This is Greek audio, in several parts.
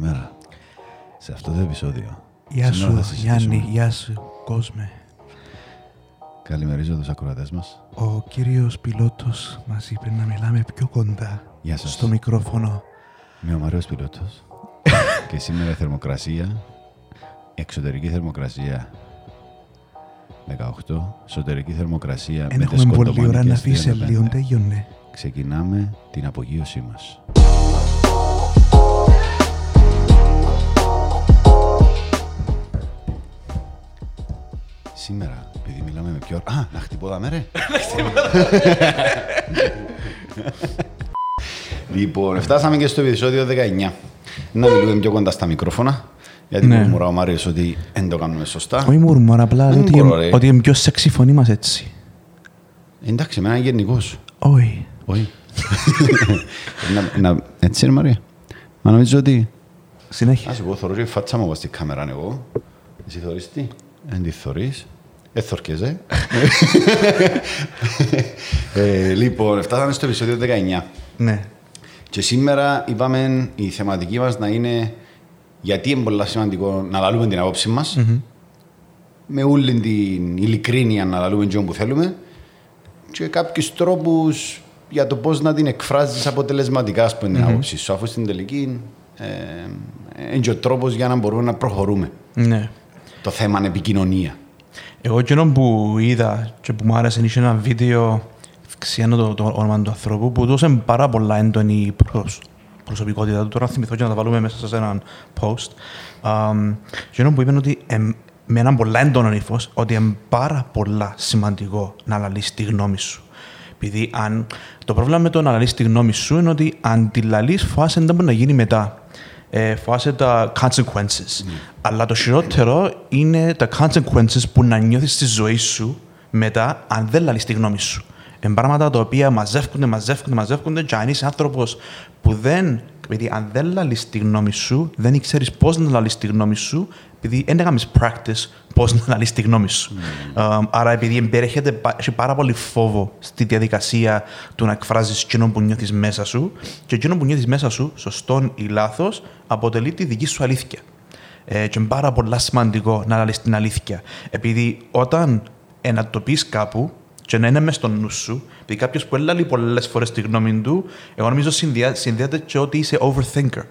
Καλημέρα. Σε αυτό το επεισόδιο. Γεια σήμερα σου, θα συζητήσουμε- Γιάννη. Γεια σου, κόσμε. Καλημερίζω τους ακροατές μας. Ο κύριος πιλότος μας είπε να μιλάμε πιο κοντά Γεια σας. στο μικρόφωνο. Είμαι ο Μαρέος Πιλότος. και σήμερα η θερμοκρασία, εξωτερική θερμοκρασία 18, εσωτερική θερμοκρασία Εν με έχουμε πολύ ώρα να σκοντομανικές αφήσει 35. λίγο, τέλειωνε. Ξεκινάμε την απογείωσή μας. Σήμερα, επειδή μιλάμε με πιο... Α, να χτυπώ δάμε ρε. λοιπόν, φτάσαμε και στο επεισόδιο 19. Να μιλούμε πιο κοντά στα μικρόφωνα. Γιατί Ναι. ναι. μου ο Μάριος ότι δεν το κάνουμε σωστά. Όχι μουρμούρα, απλά Δεν ότι, μπορώ, ρε. ότι είναι πιο σεξι η φωνή μας έτσι. Εντάξει, εμένα είναι γενικός. Όχι. Όχι. να, να, έτσι είναι Μαρία. Μα νομίζω ότι... Συνέχεια. Ας εγώ θωρώ και η φάτσα μου εγώ στη κάμερα είναι εγώ. Εσύ θωρείς τι; Εν τη θωρείς. Ε, θωρκέζε. ε, λοιπόν, φτάσαμε στο επεισόδιο 19. Ναι. Και σήμερα είπαμε η θεματική μας να είναι γιατί είναι πολύ σημαντικό να λαλούμε την απόψη μας με όλη την ειλικρίνεια να λαλούμε και όπου θέλουμε και κάποιους τρόπους για το πώς να την εκφράζεις αποτελεσματικά ας πούμε, την άποψη σου αφού στην τελική ε, είναι και ο τρόπος για να μπορούμε να προχωρούμε Ναι. το θέμα είναι επικοινωνία. Εγώ εκείνο που είδα και που μου άρεσε είναι ένα βίντεο ξιάνω το, το όνομα του ανθρώπου που δώσε πάρα πολλά έντονη προς, προσωπικότητα του. Τώρα θα θυμηθώ και να τα βάλουμε μέσα σε έναν post. Um, εκείνο που είπε ότι εμ, με έναν πολλά έντονο ύφος ότι είναι πάρα πολλά σημαντικό να αναλύσεις τη γνώμη σου. Επειδή αν, το πρόβλημα με το να αναλύσεις τη γνώμη σου είναι ότι αν τη λαλείς φοβάσαι δεν μπορεί να γίνει μετά. Ε, φοβάσαι τα consequences. Αλλά το χειρότερο είναι τα consequences που να νιώθεις στη ζωή σου μετά αν δεν λαλείς τη γνώμη σου. Είναι πράγματα τα οποία μαζεύκονται, μαζεύκονται, μαζεύκονται και αν είσαι άνθρωπος που δεν, επειδή αν δεν λαλείς τη γνώμη σου, δεν ξέρεις πώς να λαλείς τη γνώμη σου, επειδή δεν έκαμες practice πώς να λαλείς τη γνώμη σου. Ε, άρα επειδή εμπεριέχεται πα- έχει πάρα πολύ φόβο στη διαδικασία του να εκφράζεις εκείνο που νιώθεις μέσα σου και εκείνο που νιώθεις μέσα σου, σωστόν ή λάθος, αποτελεί τη δική σου αλήθεια. Ε, και είναι πάρα πολύ σημαντικό να λαλείς την αλήθεια. Επειδή όταν ενατοπείς κάπου και να είναι μες στο νου σου, επειδή κάποιος που έλαλει πολλές φορές τη γνώμη του, εγώ νομίζω συνδυα- συνδυάται και ότι είσαι overthinker.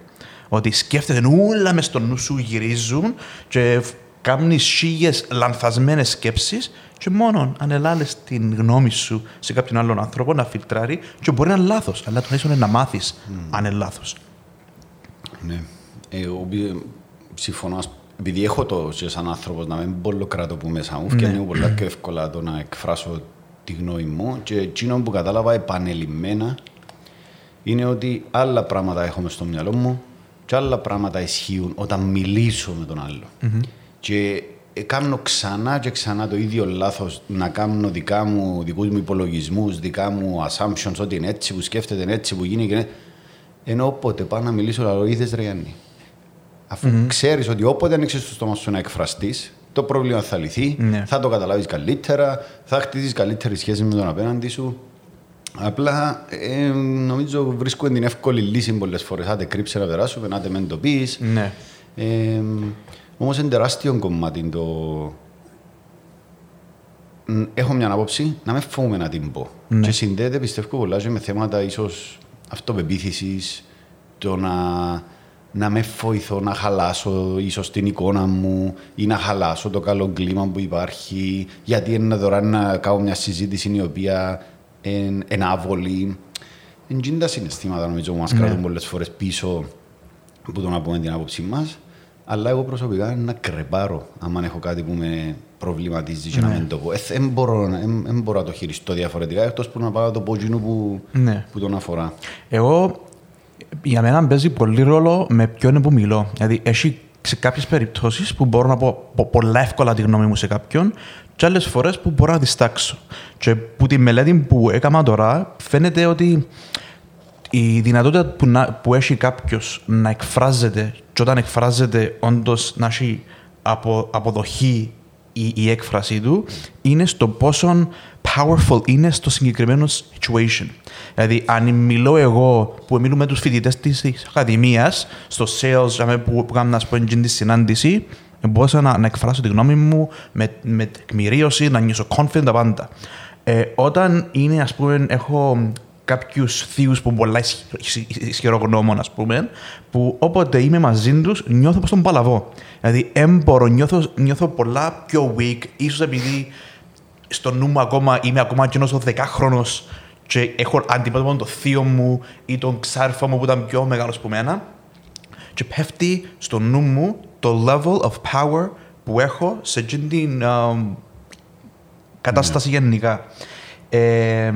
Ότι σκέφτεται όλα μες στο νου σου, γυρίζουν και κάνεις χίλιες λανθασμένες σκέψεις και μόνο αν ελάλες την γνώμη σου σε κάποιον άλλον άνθρωπο να φιλτράρει και μπορεί να είναι λάθος, αλλά τουλάχιστον να μάθεις αν είναι λάθος. Ναι. Ε, Εγώ πι- συμφωνώ. ας- Επειδή έχω το και σαν άνθρωπος να μην μπορώ κρατώ που μέσα μου, φτιάχνει μου πολλά πιο εύκολα το να εκφράσω τη γνώμη μου. Και εκείνο που κατάλαβα επανελειμμένα είναι ότι άλλα πράγματα έχω μες στο μυαλό μου και άλλα πράγματα ισχύουν όταν μιλήσω με τον άλλο. Και ε, κάνω ξανά και ξανά το ίδιο λάθος να κάνω δικά μου, δικούς μου υπολογισμούς, δικά μου assumptions, ότι είναι έτσι που σκέφτεται, είναι έτσι που γίνει και είναι... Ενώ όποτε πάω να μιλήσω, λέω, είδες ρε Γιάννη, αφού ξέρεις ότι όποτε ανοίξεις το στόμα σου να εκφραστείς, το πρόβλημα θα λυθεί, Ναι. θα το καταλάβεις καλύτερα, θα χτίσεις καλύτερη σχέση με τον απέναντι σου. Απλά ε, νομίζω βρίσκω την εύκολη λύση πολλές φορές. Άντε κρύψε να περάσουμε, άντε μεν το πεις. Ναι. Ε, όμως είναι τεράστιο κομμάτι το... Μ, Έχω μια άποψη να με φοβούμαι να την πω. Ναι. Και συνδέεται πιστεύω πολλά και με θέματα ίσως αυτοπεποίθησης, το να, να με βοηθώ να χαλάσω ίσως την εικόνα μου ή να χαλάσω το καλό κλίμα που υπάρχει, γιατί είναι τώρα να κάνω μια συζήτηση η οποία είναι άβολη. Είναι τα συναισθήματα νομίζω που μας Ναι. κρατούν πολλές φορές πίσω που το να πούμε την άποψή μας. Αλλά εγώ προσωπικά είναι να κρεπάρω άμα έχω κάτι που με προβληματίζει και να μην το πω. Δεν μπορώ, να- εν- εν μπορώ να το χειριστώ διαφορετικά εκτός που να πάω να το πω εκείνο που, Ναι. που τον αφορά. Εγώ, για μένα παίζει πολύ ρόλο με ποιον είναι που μιλώ. Δηλαδή, έχει σε κάποιες περιπτώσεις που μπορώ να πω πο- πολλά εύκολα τη γνώμη μου σε κάποιον, και άλλες φορές που μπορώ να διστάξω. Και που τη μελέτη που έκανα τώρα, φαίνεται ότι η δυνατότητα που, να, που έχει κάποιος να εκφράζεται, και όταν εκφράζεται, όντως να έχει απο, αποδοχή η, η έκφρασή του, είναι στο πόσο powerful είναι στο συγκεκριμένο situation. Δηλαδή, αν μιλώ εγώ που μιλούμε με τους φοιτητές της Ακαδημίας, στο sales που, που κάνω να της συνάντηση, μπορούσα να, να εκφράσω τη γνώμη μου με, με τεκμηρίωση, να νιώσω confident τα πάντα. Ε, όταν είναι, ας πούμε, έχω κάποιους θείους που πολλά ισχυρό γνώμων, ας πούμε, που όποτε είμαι μαζί τους νιώθω πως τον παλαβώ. Δηλαδή, έμπορο, νιώθω, νιώθω πολλά πιο weak, ίσως επειδή στο νου μου ακόμα είμαι ακόμα και ο δεκάχρονος και έχω αντιμέτωπο τον θείο μου ή τον ξάρφο μου που ήταν πιο μεγάλος από μένα. Και πέφτει στο νου μου το level of power που έχω σε αυτή την κατάσταση ναι. γενικά. Ε,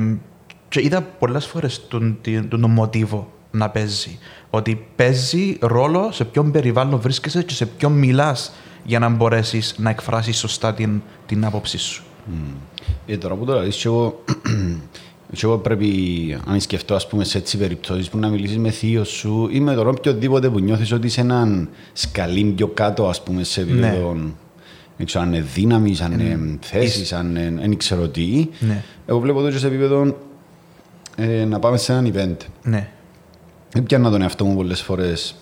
και είδα πολλές φορές τον, τον, τον μοτίβο να παίζει. Ότι παίζει ρόλο σε ποιον περιβάλλον βρίσκεσαι και σε ποιον μιλάς για να μπορέσεις να εκφράσεις σωστά την, την άποψή σου. Mm. Ε, τώρα που το λες, εγώ, εγώ πρέπει, αν σκεφτώ ας πούμε, σε έτσι περιπτώσεις που να μιλήσεις με θείος σου ή με τον οποιοδήποτε που νιώθεις ότι είσαι έναν σκαλί πιο κάτω ας πούμε, σε ναι. επίπεδο ναι. Δεν ξέρω αν είναι δύναμη, αν είναι mm. θέσεις, αν είναι δεν ξέρω τι. Ναι. Εγώ βλέπω εδώ σε επίπεδο ε, να πάμε σε έναν event. Ναι. Δεν πιάνω τον εαυτό μου πολλές φορές.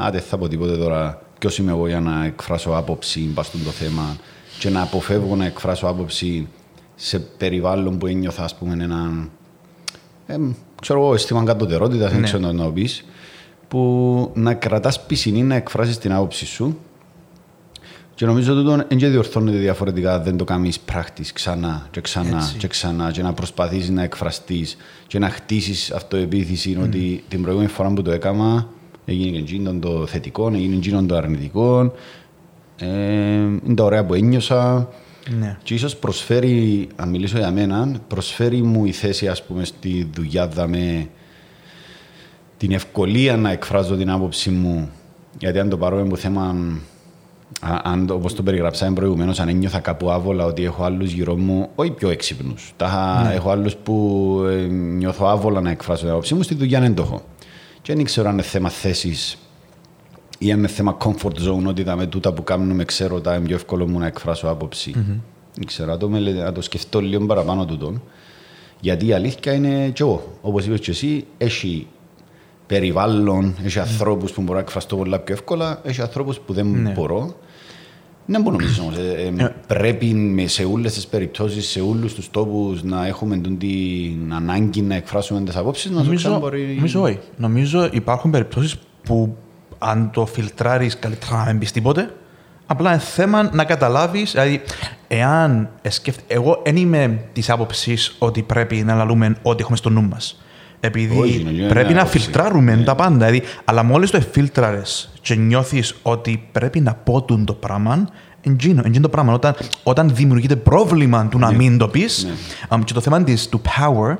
Α, δεν θα πω τίποτε τώρα. Ποιος είμαι εγώ για να εκφράσω άποψη πα στο θέμα και να αποφεύγω να εκφράσω άποψη σε περιβάλλον που ένιωθα, ας πούμε, έναν. Ε, ξέρω εγώ, αισθήμα κατωτερότητας, δεν ναι. ξέρω να το πεις. Που να κρατάς πισινή να εκφράσεις την άποψη σου και νομίζω ότι δεν διορθώνεται διαφορετικά δεν το κάνεις πράκτη ξανά και ξανά Έτσι. και ξανά και να προσπαθήσει να εκφραστείς και να χτίσεις αυτοεπίθεση mm. ότι την προηγούμενη φορά που το έκανα έγινε εκείνο το θετικό, έγινε εκείνο το αρνητικό. Ε, είναι τα ωραία που ένιωσα. Ναι. Και ίσως προσφέρει, αν μιλήσω για μένα, προσφέρει μου η θέση ας πούμε στη δουλειά με την ευκολία να εκφράζω την άποψη μου. Γιατί αν το πάρουμε από θέμα αν όπως το περιγράψαμε προηγουμένως, αν ένιωθα κάπου άβολα ότι έχω άλλους γύρω μου, όχι πιο έξυπνους. Ναι. Έχω άλλους που ε, νιώθω άβολα να εκφράσω την άποψή μου, στη δουλειά δεν το έχω. Και δεν ξέρω αν είναι θέμα θέσης ή αν είναι θέμα comfort zone, ότι τα με τούτα που κάνουμε ξέρω ότι είναι πιο εύκολο μου να εκφράσω άποψη. Mm-hmm. Δεν ξέρω, το, να το σκεφτώ λίγο παραπάνω τούτο. Γιατί η αλήθεια είναι και εγώ, όπως είπες και εσύ, έχει περιβάλλον, έχει ανθρώπους που μπορώ να εκφραστώ πολλά πιο εύκολα, έχει ανθρώπους που δεν ναι. μπορώ. Δεν μπορώ νομίζω όμως. Ε, ε, πρέπει σε όλες τις περιπτώσεις, σε όλους τους τόπους να έχουμε την ανάγκη να εκφράσουμε τις απόψεις. Νομίζω, μπορεί... νομίζω όχι. Νομίζω υπάρχουν περιπτώσεις που αν το φιλτράρεις καλύτερα να μην πεις τίποτε. Απλά είναι θέμα να καταλάβεις, δηλαδή, εάν σκέφτε, εγώ δεν είμαι της άποψης ότι πρέπει να λαλούμε ό,τι έχουμε στο νου μας. Επειδή Όχι, πρέπει να φιλτράρουμε ναι. τα πάντα. Δηλαδή, αλλά μόλις το εφίλτραρες και νιώθεις ότι πρέπει να πω το πράγμα, εντζίνο, εντζίνο το πράγμα. Όταν, όταν δημιουργείται πρόβλημα του να ναι. μην το πεις, ναι. um, και το θέμα της, του power,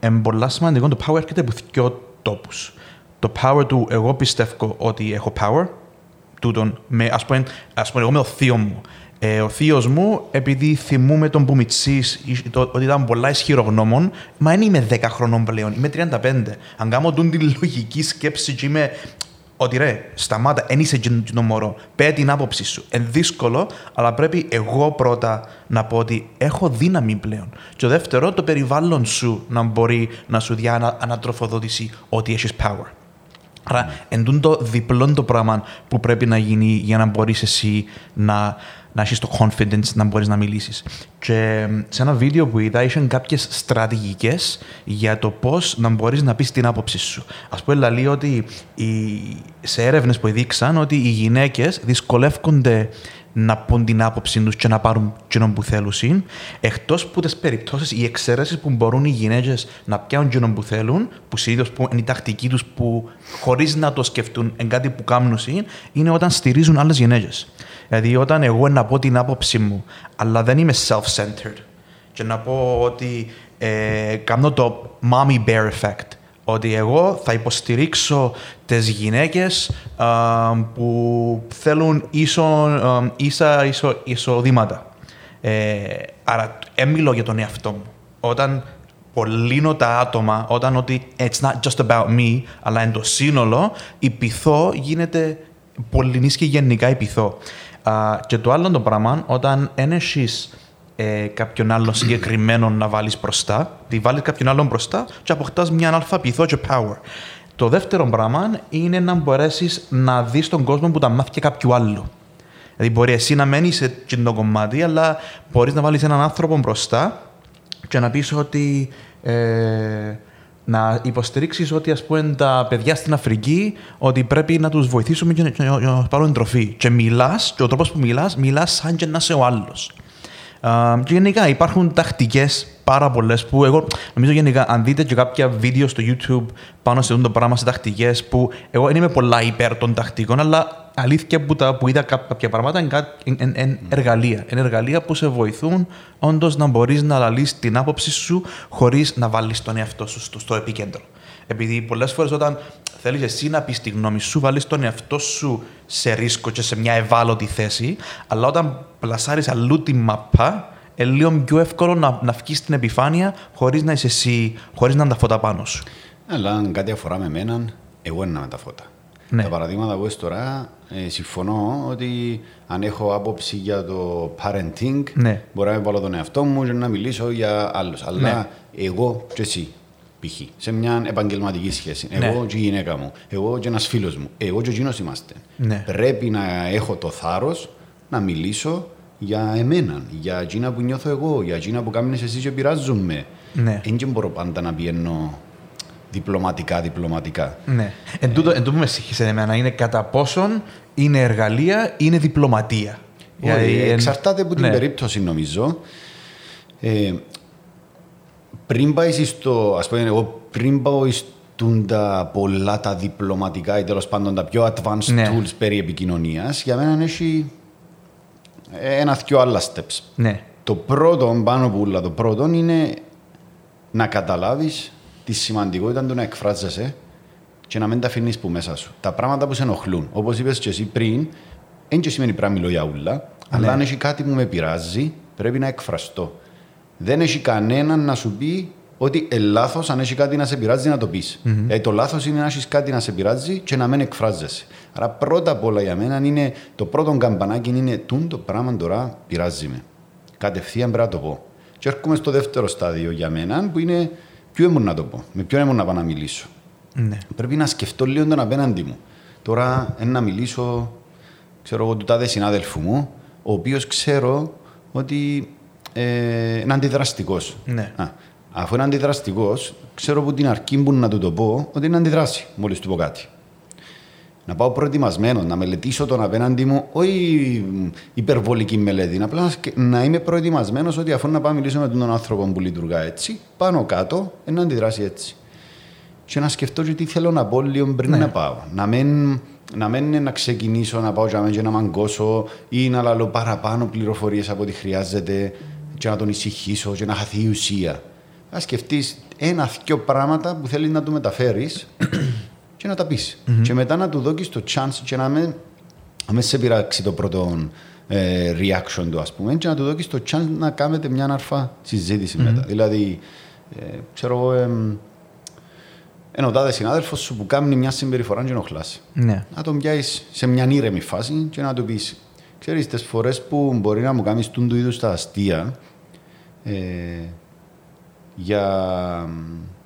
είναι πολύ σημαντικό. Το power έρχεται από δύο τόπους. Το power του εγώ πιστεύω ότι έχω power, τούτον, με, ας πούμε, ας πούμε, εγώ με το θείος μου. Ε, ο θείος μου, επειδή θυμούμε τον Πουμιτσής ότι ήταν πολλά ισχυρογνώμων, μα δεν είμαι 10 χρονών πλέον, είμαι 35. Αν κάνω την λογική σκέψη και είμαι ότι ρε, σταμάτα, δεν είσαι το μωρό. Πέ την άποψή σου. Είναι δύσκολο, αλλά πρέπει εγώ πρώτα να πω ότι έχω δύναμη πλέον. Και το δεύτερο, το περιβάλλον σου να μπορεί να σου δει ανατροφοδότηση ότι έχεις power. Άρα, εντούν το διπλό το πράγμα που πρέπει να γίνει για να μπορείς εσύ να να έχεις το confidence να μπορείς να μιλήσεις. Και σε ένα βίντεο που είδα, είχαν κάποιες στρατηγικές για το πώς να μπορείς να πεις την άποψή σου. Α πούμε, λέει ότι οι, σε έρευνες που έδειξαν ότι οι γυναίκες δυσκολεύονται να πούν την άποψή τους και να πάρουν κοινό που θέλουν. Εκτός από τις περιπτώσεις, οι εξαιρέσει που μπορούν οι γυναίκες να πιάνουν κοινό που θέλουν, που συνήθω είναι η τακτική τους που χωρίς να το σκεφτούν εν κάτι που κάνουν, είναι όταν στηρίζουν άλλες γυναίκες. Δηλαδή, όταν εγώ να πω την άποψή μου, αλλά δεν είμαι self-centered, και να πω ότι ε, κάνω το mommy bear effect, ότι εγώ θα υποστηρίξω τις γυναίκες που θέλουν ίσο, ίσα ίσο, εισοδήματα. Ε, άρα, έμιλω για τον εαυτό μου. Όταν πολύνω τα άτομα, όταν ότι it's not just about me, αλλά εν το σύνολο, η πειθό γίνεται πολύ και γενικά η πειθό και το άλλο το πράγμα, όταν δεν έχει ε, κάποιον άλλον συγκεκριμένο να βάλεις μπροστά. Τη βάλεις κάποιον άλλον μπροστά και αποκτάς μια αλφα πειθό και power. Το δεύτερο πράγμα είναι να μπορέσεις να δεις τον κόσμο που τα μάθει και κάποιου άλλου. Δηλαδή, μπορεί εσύ να μένεις σε αυτό το κομμάτι, αλλά μπορείς να βάλεις έναν άνθρωπο μπροστά και να πεις ότι. Ε, να υποστηρίξεις ότι ας πούμε, τα παιδιά στην Αφρική ότι πρέπει να τους βοηθήσουμε και να, να πάρουν τροφή. Και μιλάς, και ο τρόπος που μιλάς, μιλάς σαν και να είσαι ο άλλος. Και γενικά υπάρχουν τακτικές πάρα πολλές που εγώ νομίζω γενικά αν δείτε και κάποια βίντεο στο YouTube πάνω σε αυτό το πράγμα σε τακτικές που εγώ δεν είμαι πολλά υπέρ των τακτικών, αλλά αλήθεια που, τα, που είδα κάποια πράγματα είναι, είναι, εργαλεία. Είναι εργαλεία που σε βοηθούν όντως να μπορείς να αναλύσει την άποψη σου χωρίς να βάλεις τον εαυτό σου στο, στο επίκεντρο. Επειδή πολλές φορές όταν θέλεις εσύ να πεις τη γνώμη σου, βάλεις τον εαυτό σου σε ρίσκο και σε μια ευάλωτη θέση, αλλά όταν πλασάρεις αλλού τη μαπά, είναι λίγο πιο εύκολο να, να βγεις στην επιφάνεια χωρίς να είσαι εσύ, χωρίς να είναι τα φώτα πάνω σου. Αλλά αν κάτι αφορά με εμένα, εγώ είναι με τα φώτα. Ναι. Τα παραδείγματα που τώρα, ε, συμφωνώ ότι αν έχω άποψη για το parenting, ναι. μπορώ να βάλω τον εαυτό μου και να μιλήσω για άλλους. Αλλά ναι. εγώ και εσύ, π.χ. σε μια επαγγελματική σχέση. Ναι. Εγώ και η γυναίκα μου, εγώ και ένας φίλος μου, εγώ και εκείνος είμαστε. Ναι. Πρέπει να έχω το θάρρος να μιλήσω για εμένα, για εκείνα που νιώθω εγώ, για εκείνα που κάνεις εσύ και πειράζομαι. Ναι. Δεν μπορώ πάντα να πιένω διπλωματικά, διπλωματικά. Ναι. Εν τούτο, εν τούτο με συγχύσε εμένα, είναι κατά πόσον είναι εργαλεία, είναι διπλωματία. Όχι, εξαρτάται από την ναι. περίπτωση νομίζω. Ε, πριν πάει στο, ας πούμε, εγώ πριν πάω στον τα πολλά τα διπλωματικά ή τέλος πάντων τα πιο advanced ναι. tools περί επικοινωνίας, για μένα έχει ένα-δυο άλλα steps. Ναι. Το πρώτο, πάνω που όλα, το πρώτο είναι να καταλάβεις τη σημαντικότητα του να εκφράζεσαι και να μην τα αφήνεις που μέσα σου. Τα πράγματα που σε ενοχλούν. Όπως είπες και εσύ πριν, δεν και σημαίνει πράγμα μιλώ για ούλα, ναι. αλλά αν έχει κάτι που με πειράζει, πρέπει να εκφραστώ. Δεν έχει κανέναν να σου πει ότι ε, λάθος, αν έχει κάτι να σε πειράζει, να το πεις. Mm-hmm. Ε, το λάθος είναι να έχεις κάτι να σε πειράζει και να μην εκφράζεσαι. Άρα, πρώτα απ' όλα για μένα είναι το πρώτο καμπανάκι είναι τούν το πράγμα τώρα πειράζει με. Κατευθείαν πρέπει να το πω. Και έρχομαι στο δεύτερο στάδιο για μένα που είναι ποιο ήμουν να το πω, με ποιον ήμουν να πάω να μιλήσω. Ναι. Πρέπει να σκεφτώ λίγο τον απέναντι μου. Τώρα να μιλήσω, ξέρω εγώ, του τάδε συνάδελφου μου, ο οποίος ξέρω ότι ε, είναι αντιδραστικός. Ναι. Αφού είναι αντιδραστικός, ξέρω από την αρχή που να του το πω ότι είναι αντιδράσει μόλις του πω κάτι. Να πάω προετοιμασμένο, να μελετήσω τον απέναντι μου, όχι υπερβολική μελέτη, απλά να είμαι προετοιμασμένος ότι αφού να πάω να μιλήσω με τον άνθρωπο που λειτουργά έτσι, πάνω κάτω, να αντιδράσει έτσι. Και να σκεφτώ και τι θέλω να πω λίγο πριν ναι. να πάω. Να μην, να μην να ξεκινήσω να πάω και να μαγκώσω ή να λαλώ παραπάνω πληροφορίες από ό,τι χρειάζεται και να τον ησυχήσω και να χαθεί η ουσία να σκεφτείς ένα-δυο πράγματα που θέλεις να του μεταφέρεις και να τα πεις. Mm-hmm. Και μετά να του δώσει το chance και να μην, με σε πειράξει το πρώτο ε, reaction του, ας πούμε, και να του δώσει το chance να κάνετε μια αρφά συζήτηση mm-hmm. μετά. Δηλαδή, ε, ξέρω εγώ, ε, ένα τάδε συνάδελφος σου που κάνει μια συμπεριφορά και ενοχλάσει. Ναι. Να τον πιάσεις σε μια ήρεμη φάση και να του πεις: Ξέρεις, τι φορές που μπορεί να μου κάνεις του είδους τα αστεία, ε, για,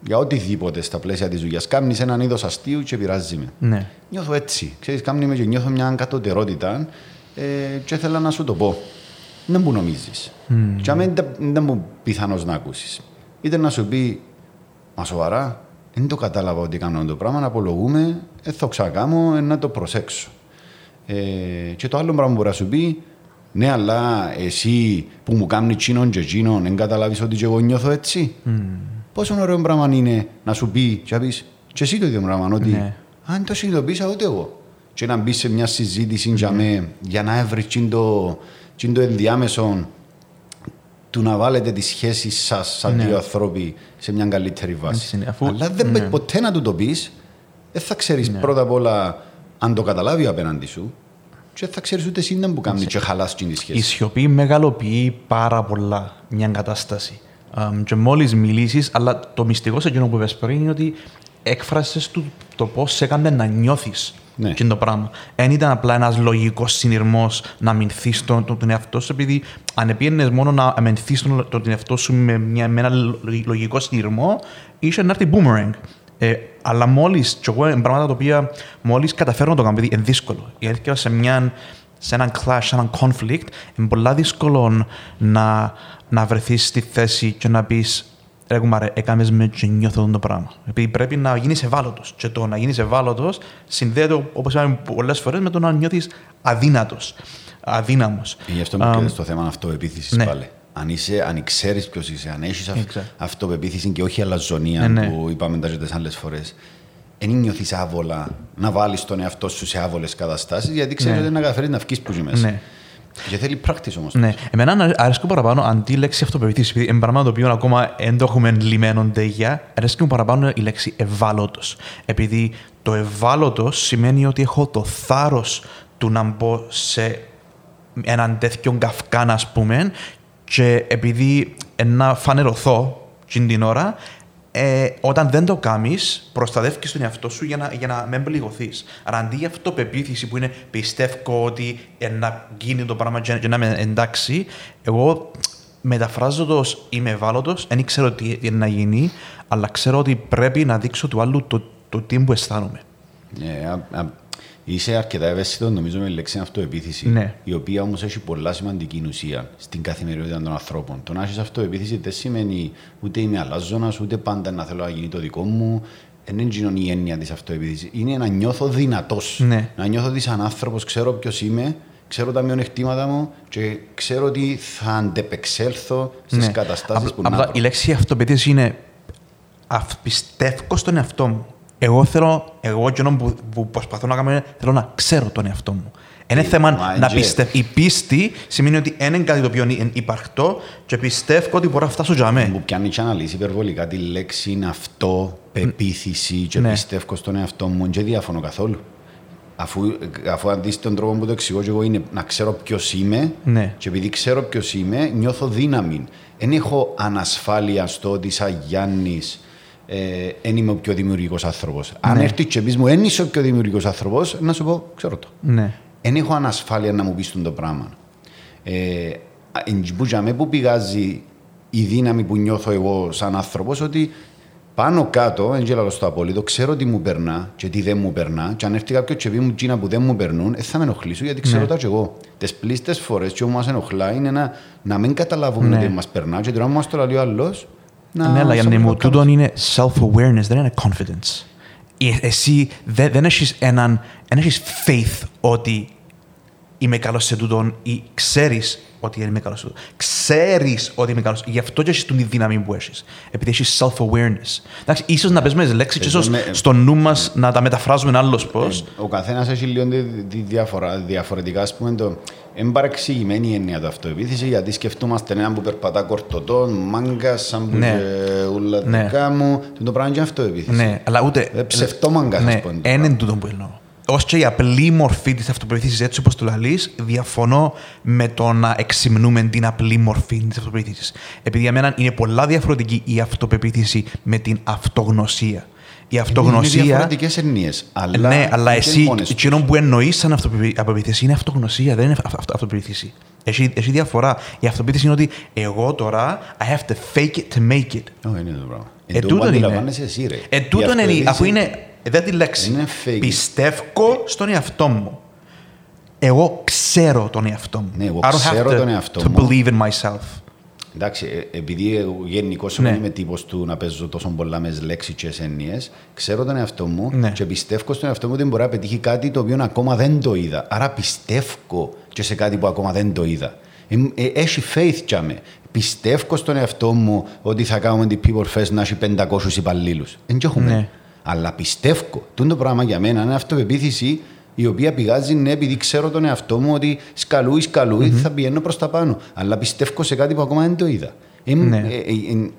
για οτιδήποτε στα πλαίσια της δουλειάς. Κάνεις έναν είδος αστείου και πειράζεις με. Ναι. Νιώθω έτσι. Ξέρεις, κάνει με και νιώθω μια κατωτερότητα ε, και ήθελα να σου το πω. Δεν μου νομίζεις. Mm. Και αν δεν μου πιθανό να ακούσεις. Είτε να σου πει, Μα σοβαρά, δεν το κατάλαβα ότι κάνω το πράγμα, να απολογούμε, ε, θα ξακάμω, ε, να το προσέξω. Ε, και το άλλο πράγμα που μπορεί να σου πει, ναι, αλλά εσύ που μου κάνεις τσίνον και τσίνον, δεν καταλάβεις ότι και εγώ νιώθω έτσι; Mm. Πόσο ωραίο πράγμα είναι να σου πει και να πεις και εσύ το ίδιο πράγμα, ότι ναι. αν το συνειδητοποίησα ούτε εγώ. Και να μπεις σε μια συζήτηση για, με, για να έβρεις το, το ενδιάμεσο του να βάλετε τη σχέση σας σαν ναι. δύο ανθρώποι σε μια καλύτερη βάση. Αφού... Αλλά δεν ναι. ποτέ να του το πεις, δεν θα ξέρεις ναι. πρώτα απ' όλα αν το καταλάβει απέναντι σου και θα ξέρεις ούτε εσύ να που κάνεις και χαλάς την σχέση. Η σιωπή μεγαλοποιεί πάρα πολλά μια κατάσταση. Um, και μόλις μιλήσεις, αλλά το μυστικό σε εκείνο που είπες πριν είναι ότι έκφρασες του το πώς σε έκανες να νιώθεις Ναι. και το πράγμα. Δεν ήταν απλά ένας λογικός συνειρμός να αμυνθείς τον, τον, τον εαυτό σου, επειδή αν πήγαινε μόνο να αμυνθείς τον, τον εαυτό σου με, μια, με ένα λο- λογικό συνειρμό, είσαι να έρθει boomerang. Ε, αλλά μόλις, και εγώ είναι πράγματα τα οποία μόλις καταφέρω να το κάνω, επειδή είναι δύσκολο. Η αλήθεια σε, μια, σε έναν clash, σε έναν conflict, είναι πολύ δύσκολο να, να βρεθείς στη θέση και να πεις Ρε κουμάρε, έκαμες με και νιώθω αυτό το πράγμα. Επειδή πρέπει να γίνεις ευάλωτος. Και το να γίνεις ευάλωτος συνδέεται, όπως είπαμε πολλές φορές, με το να νιώθεις αδύνατος. Αδύναμος. Γι' αυτό μου και στο θέμα αυτοεπίθεση ναι. πάλι. Αν, είσαι, αν ξέρεις ποιος είσαι, αν έχεις Exactly. αυτοπεποίθηση και όχι αλαζονία Ναι, ναι. που είπαμε τα ζητέ άλλες φορές, δεν νιώθεις άβολα να βάλεις τον εαυτό σου σε άβολες καταστάσεις, γιατί ξέρεις Ναι. ότι να καταφέρει να βγεις που ζεις μέσα. Ναι. Και θέλει practice όμως. Ναι. Εμένα να- αρέσκει μου παραπάνω αντί η λέξη αυτοπεποίθηση, επειδή είναι πράγμα το οποίο ακόμα δεν το έχουμε λιμένο ντέγια, αρέσκει μου παραπάνω η λέξη ευάλωτος. Επειδή το ευάλωτος σημαίνει ότι έχω το θάρρος του να μπω σε έναν τέτοιο καυκάν, ας πούμε, και επειδή ε, να φανερωθώ εκείνη την ώρα, ε, όταν δεν το κάνεις, προστατεύει τον εαυτό σου για να, για να μην πληγωθείς. Άρα αντί για αυτοπεποίθηση που είναι πιστεύω ότι ε, να γίνει το πράγμα και, και να είμαι εντάξει, εγώ μεταφράζοντας είμαι ευάλωτο, δεν ξέρω τι, τι είναι να γίνει, αλλά ξέρω ότι πρέπει να δείξω του άλλου το, το τι που αισθάνομαι. Ε, α- α- είσαι αρκετά ευαίσθητος, νομίζω, με τη λέξη αυτοεπίθεση. Ναι. Η οποία όμως έχει πολλά σημαντική ουσία στην καθημερινότητα των ανθρώπων. Το να έχεις αυτοεπίθεση δεν σημαίνει ούτε είμαι αλάζονας, ούτε πάντα να θέλω να γίνει το δικό μου. Δεν είναι εκείνο η έννοια της αυτοεπίθεσης. Είναι να νιώθω δυνατός. Ναι. Να νιώθω ότι σαν άνθρωπος ξέρω ποιος είμαι, ξέρω τα μειονεκτήματα μου και ξέρω ότι θα αντεπεξέλθω στις καταστάσεις Απλά- που να Ναι. Απλά βρω. η λέξη αυτοπεποίθηση είναι αυ- πιστεύω στον εαυτό μου. Εγώ θέλω, εγώ εκείνο που, που προσπαθώ να κάνω είναι θέλω να ξέρω τον εαυτό μου. Είναι Ε, θέμα μα, να εντζέ. πιστεύω. Η πίστη σημαίνει ότι δεν είναι κάτι το οποίο είναι υπαρκτό και πιστεύω ότι μπορώ να φτάσω για μέ. Που πιάνει και αναλύσει υπερβολικά τη λέξη είναι αυτό, πεποίθηση και Ναι. πιστεύω στον εαυτό μου και διαφωνώ καθόλου. Αφού, αφού αντί τον τρόπο που το εξηγώ και εγώ είναι να ξέρω ποιος είμαι Ναι. και επειδή ξέρω ποιος είμαι, νιώθω δύναμη. Δεν έχω ανασφάλεια στο ότι σαν Γιάννης δεν είμαι ο πιο δημιουργικός άνθρωπος. Αν Ναι. έρθεις και πεις μου, δεν είσαι ο πιο δημιουργικός άνθρωπος, να σου πω, ξέρω το. Ναι. Δεν έχω ανασφάλεια να μου πεις το πράγμα. Ε, εν που για μέ που πηγάζει η δύναμη που νιώθω εγώ σαν άνθρωπος ότι πάνω κάτω, δεν γέλαλω στο απόλυτο, ξέρω τι μου περνά και τι δεν μου περνά και αν έρθει κάποιος και πει μου τσίνα που δεν μου περνούν, ε, θα με ενοχλήσω γιατί ξέρω Ναι. τα και εγώ. Τις πλήστες φορές και όμως μας ενοχλά είναι να, να μην καταλάβουμε Ναι. ότι μας περνά και τώρα μου μας το λέει ο άλλος να ναι, αλλά για σε να μου μπλοκάρει. τούτον είναι self-awareness, δεν είναι confidence. Ε- Εσύ δεν, δεν έχεις έναν, δεν έχεις faith ότι είμαι καλός σε τούτον ή ξέρεις ότι είμαι καλός σε τούτον. Ξέρεις ότι είμαι καλός. Γι' αυτό και έχεις τη δύναμη που έχεις. Επειδή έχεις self-awareness. Εντάξει, ίσως να παίζουμε τις λέξεις, Ε, ίσως με- στο νου μας να τα μεταφράζουμε άλλος πώς. Ο καθένας έχει λίγο τη, τη διαφορά, διαφορετικά. Ας πούμε, το, είναι παρεξηγημένη η έννοια του αυτοεπίθεση, γιατί σκεφτούμαστε έναν που περπατά κορτωτών, μάγκα, σαν που Ναι. και ούλα Ναι. δικά μου. Το πράγμα είναι αυτοεπίθεση. Ναι, αλλά ούτε. Ε, ψευτόμαγκας, ας Ναι, πούμε, το είναι πράγμα. τούτο που εννοώ. Ω και η απλή μορφή της αυτοπεποίθησης, έτσι όπως το λαλείς, διαφωνώ με το να εξυμνούμε την απλή μορφή της αυτοπεποίθησης. Επειδή για μένα είναι πολλά διαφορετική η αυτοπεποίθηση με την αυτογνωσία. Η Είναι αυτογνωσία. διαφορετικές εννίες, αλλά, ναι, αλλά και εσύ, μόνες τους. εκείνο που εννοείς σαν αυτοπεπι- αυτοπεποίθηση είναι αυτογνωσία, δεν είναι αυ- αυ- αυτοπεποίθηση. Έχει, έχει διαφορά. Η αυτοπεποίθηση είναι ότι εγώ τώρα I have to fake it to make it. Όχι, είναι το πράγμα. Ε, Εν τω που τούτον είναι. αντιλαμβάνεσαι εσύ, ρε. Ε, Η τούτον είναι, αυτοεπίθεση- αφού είναι, ε, δεν τη λέξη. Είναι fake. Πιστεύω στον εαυτό μου. Εγώ ξέρω τον εαυτό μου. Ναι, εγώ I don't have ξέρω to- τον εαυτό to μου. believe in myself. Εντάξει, ε, επειδή εγώ γενικώς Ναι. ναι. είμαι τύπος του να παίζω τόσο πολλά μες λέξεις και έννοιε, ξέρω τον εαυτό μου Ναι. και πιστεύω στον εαυτό μου ότι μπορεί να πετύχει κάτι το οποίο ακόμα δεν το είδα. Άρα πιστεύω και σε κάτι που ακόμα δεν το είδα. Ε, ε, έχει faith για με. Πιστεύω στον εαυτό μου ότι θα κάνουμε την People Fest να έχει 500 υπαλλήλους. Δεν έχουμε. Ναι. Αλλά πιστεύω. Τούτο το πράγμα για μένα είναι αυτοπεποίθηση η οποία πηγάζει ναι, επειδή ξέρω τον εαυτό μου ότι σκαλούι, σκαλούι, θα πηγαίνω προς τα πάνω. Αλλά πιστεύω σε κάτι που ακόμα δεν το είδα. Ε, Ναι. ε, ε, ε,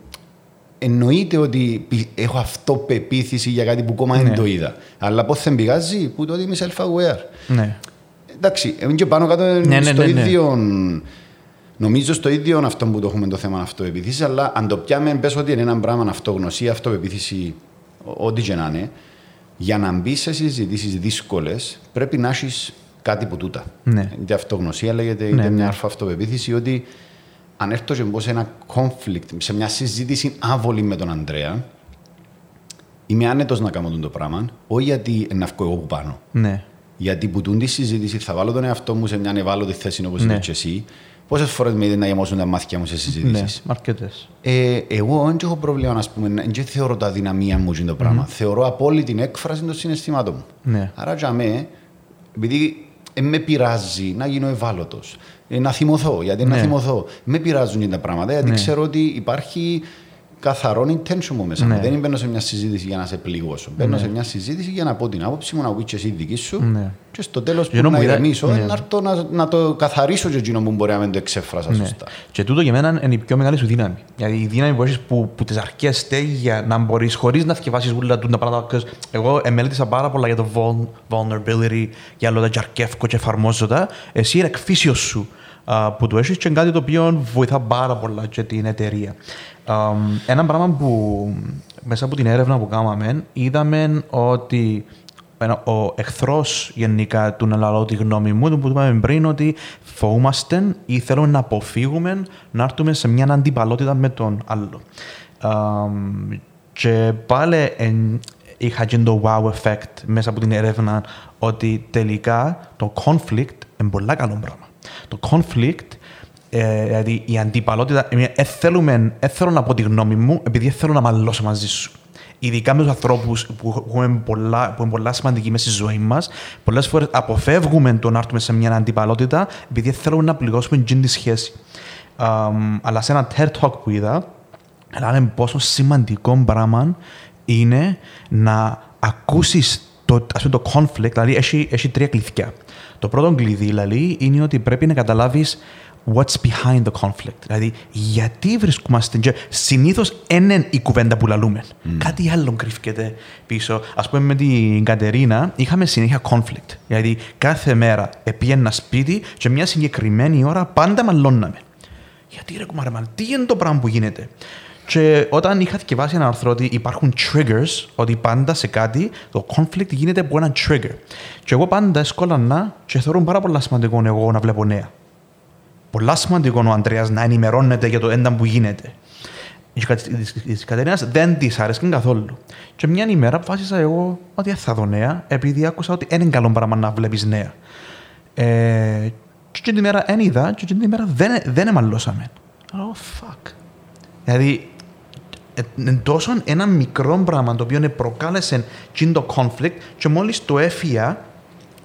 εννοείται ότι πι- έχω αυτοπεποίθηση για κάτι που ακόμα Ναι. δεν το είδα. Αλλά πώς δεν πηγάζει, που το ότι είμαι self-aware. Ναι. Εντάξει, εμείς και πάνω κάτω ναι, στο ναι, ναι. ίδιο. Νομίζω στο ίδιο αυτό που το έχουμε το θέμα αυτοεπίθεση, αλλά αν το πιάμε, πες ότι είναι ένα πράγμα αυτογνωσία, αυτοπεποίθηση, ό- ό,τι και να είναι, Για να μπει σε συζητήσεις δύσκολες, πρέπει να έχεις κάτι που τούτα. Ναι. Είτε αυτογνωσία λέγεται, είτε Ναι, ναι. μια αρφα αυτοπεποίθηση ότι αν έρθω και μπω σε ένα conflict, σε μια συζήτηση άβολη με τον Ανδρέα, είμαι άνετος να κάνω το πράγμα, όχι γιατί να βγω εγώ που πάνω. Ναι. Γιατί που τούν τη συζήτηση θα βάλω τον εαυτό μου σε μια ευάλωτη θέση όπως Ναι. ναι. και εσύ. Πόσες φορές με είδε να γεμώσουν τα μάτια μου σε Ναι, συζητήσει. αρκετές. Ε, εγώ δεν έχω πρόβλημα, να πούμε, δεν θεωρώ τα δυναμία μου και το πράγμα. Θεωρώ απόλυτη έκφραση των συναισθημάτων μου. Ναι. Άρα για μέ, επειδή ε, με πειράζει να γίνω ευάλωτος, να θυμωθώ, γιατί να Ναι. θυμωθώ. Με πειράζουν και τα πράγματα, γιατί Ναι. ξέρω ότι υπάρχει καθαρό intention μου μέσα. μου. Ναι. Δεν μπαίνω σε μια συζήτηση για να σε πληγώσω. Μπαίνω σε μια συζήτηση για να πω την άποψη μου, να πει και εσύ δική σου. Ναι. Και στο τέλος που Εκείνο να που είδα- ηρεμήσω, ναι. ε, να, έρθω να, να το καθαρίσω και εκείνο που μπορεί να μην το εξέφρασα Ναι. σωστά. Και τούτο για μένα είναι η πιο μεγάλη σου δύναμη. Δηλαδή η δύναμη που έχεις που, που τις αρχές στέγει για να μπορείς χωρίς να θυκευάσει όλα του τα πράγματα. Because Εγώ εμέλετησα πάρα πολλά για το vul- vulnerability, για όλα τα τζαρκεύκο και εφαρμόζω τα. Εσύ είναι εκφύσιος σου α, που το έχεις και είναι κάτι το οποίο βοηθά πάρα πολλά και την εταιρεία. Α, ένα πράγμα που μέσα από την έρευνα που κάναμε είδαμε ότι ένα- ο εχθρός γενικά του να λαλώ τη γνώμη μου, που είπαμε πριν, ότι φοβούμαστε ή θέλουμε να αποφύγουμε να έρθουμε σε μια αντιπαλότητα με τον άλλο. Αμ, και πάλι εν- είχα και το wow effect μέσα από την έρευνα ότι τελικά το conflict είναι πολύ καλό πράγμα. Το conflict ε, δηλαδή η αντιπαλότητα, δεν θέλουμε, ε, θέλω να πω τη γνώμη μου επειδή δεν θέλω να μαλώσω μαζί σου. Ειδικά με τους ανθρώπους που, έχουμε πολλά, που είναι πολλά σημαντικοί μέσα στη ζωή μας, πολλές φορές αποφεύγουμε το να έρθουμε σε μια αντιπαλότητα επειδή δεν θέλουμε να πληγώσουμε την τη σχέση. Αμ, αλλά σε ένα TED Talk που είδα, λένε πόσο σημαντικό πράγμα είναι να ακούσεις το, ας πούμε, το conflict, δηλαδή έχει, έχει τρία κλειδιά. Το πρώτο κλειδί δηλαδή, είναι ότι πρέπει να καταλάβεις what's behind the conflict. Δηλαδή, γιατί βρισκόμαστε. Και συνήθως είναι η κουβέντα που λαλούμε. Κάτι άλλο κρύφκεται πίσω. Α πούμε, με την Κατερίνα είχαμε συνέχεια conflict. Δηλαδή, κάθε μέρα επήγαινα ένα σπίτι και μια συγκεκριμένη ώρα πάντα μαλώναμε. Γιατί ρε κουμάρε, μαν, τι είναι το πράγμα που γίνεται; Και όταν είχα διαβάσει ένα άρθρο ότι υπάρχουν triggers, ότι πάντα σε κάτι το conflict γίνεται από ένα trigger. Και εγώ πάντα έσκολανα και θεωρώ πάρα πολύ σημαντικό εγώ να βλέπω νέα. Πολλά σημαντικό ο Αντρέα να ενημερώνεται για το ένταμ που γίνεται. Η Κατερίνας δεν της άρεσε καθόλου. Και μια ημέρα αποφάσισα εγώ ότι δεν θα δω νέα, επειδή άκουσα ότι δεν είναι καλό πράγμα να βλέπεις νέα. Ε, και την ημέρα δεν είδα, και την ημέρα δεν, δεν εμαλώσαμε. Oh, fuck. Δηλαδή, ε, είναι τόσο ένα μικρό πράγμα το οποίο προκάλεσε εκείνο το conflict και μόλις το έφυγα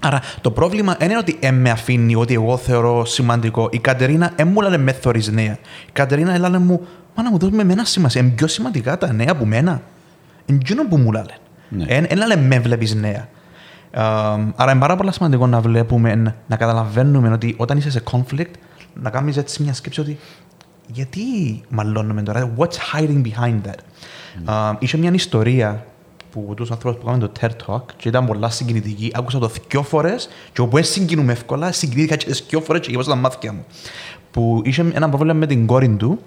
Άρα το πρόβλημα δεν είναι ότι ε, με αφήνει ότι εγώ θεωρώ σημαντικό. Η Κατερίνα δεν μου λένε με θωρείς νέα. Η Κατερίνα έλανε μου, μα να μου δώσουμε εμένα σημασία. Είναι πιο σημαντικά τα νέα από μένα. Είναι εκείνο που μου λένε. Ναι. Δεν λένε με βλέπεις νέα. Ε, άρα είναι πάρα πολύ σημαντικό να βλέπουμε, να- να καταλαβαίνουμε ότι όταν είσαι σε conflict, να κάνεις έτσι μια σκέψη ότι γιατί μαλώνουμε τώρα, what's hiding behind that; Ε, είχε μια ιστορία που τους ανθρώπους που κάνουν το TED Talk και ήταν πολλά συγκινητική. Άκουσα το δυο φορές και όπου δεν συγκινούμε εύκολα, συγκινήθηκα και τις δυο φορές και γεμάσα τα μάτια μου. Που είχε ένα πρόβλημα με την κόρη του